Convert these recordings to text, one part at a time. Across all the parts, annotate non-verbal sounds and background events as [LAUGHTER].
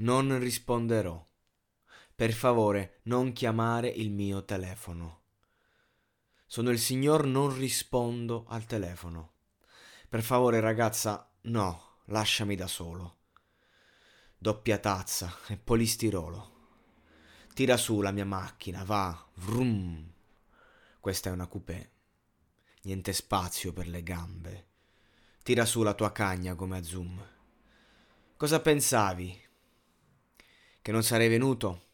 Non risponderò. Per favore, non chiamare il mio telefono. Sono il signor non rispondo al telefono. Per favore, ragazza, no, lasciami da solo. Doppia tazza e polistirolo. Tira su la mia macchina, va, vrum. Questa è una coupé. Niente spazio per le gambe. Tira su la tua cagna come a zoom. Cosa pensavi? Che non sarei venuto?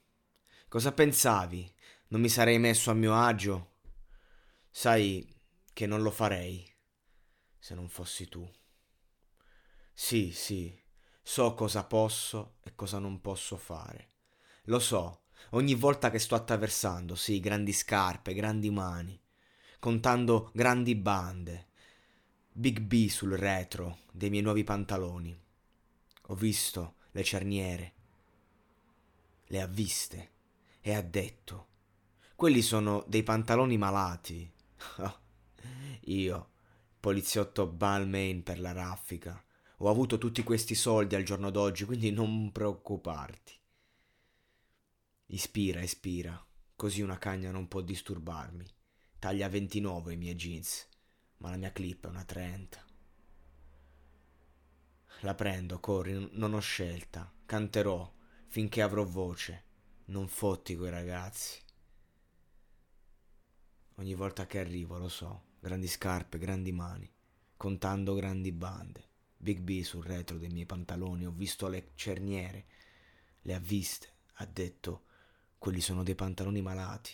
Cosa pensavi? Non mi sarei messo a mio agio? Sai che non lo farei se non fossi tu. Sì, sì, so cosa posso e cosa non posso fare. Lo so, ogni volta che sto attraversando, sì, grandi scarpe, grandi mani, contando grandi bande, Big B sul retro dei miei nuovi pantaloni. Ho visto le cerniere, le ha viste e ha detto: Quelli sono dei pantaloni malati. [LAUGHS] Io, poliziotto Balmain per la raffica, ho avuto tutti questi soldi al giorno d'oggi, quindi non preoccuparti. Ispira, ispira, così una cagna non può disturbarmi. Taglia 29 i miei jeans, ma la mia clip è una 30. La prendo, corri, non ho scelta, canterò finché avrò voce. Non fotti quei ragazzi. Ogni volta che arrivo, lo so, grandi scarpe, grandi mani, contando grandi bande. Big B sul retro dei miei pantaloni, ho visto le cerniere, le ha viste, ha detto, quelli sono dei pantaloni malati.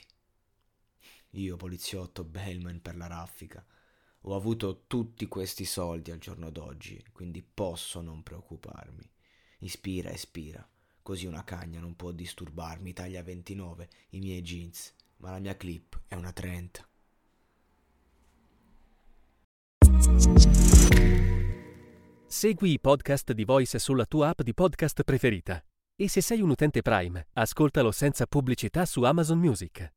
Io, poliziotto, bellman per la raffica, ho avuto tutti questi soldi al giorno d'oggi, quindi posso non preoccuparmi. Ispira, ispira, così una cagna non può disturbarmi. Taglia 29 i miei jeans, ma la mia clip è una 30. Segui i podcast di Voice sulla tua app di podcast preferita. E se sei un utente Prime, ascoltalo senza pubblicità su Amazon Music.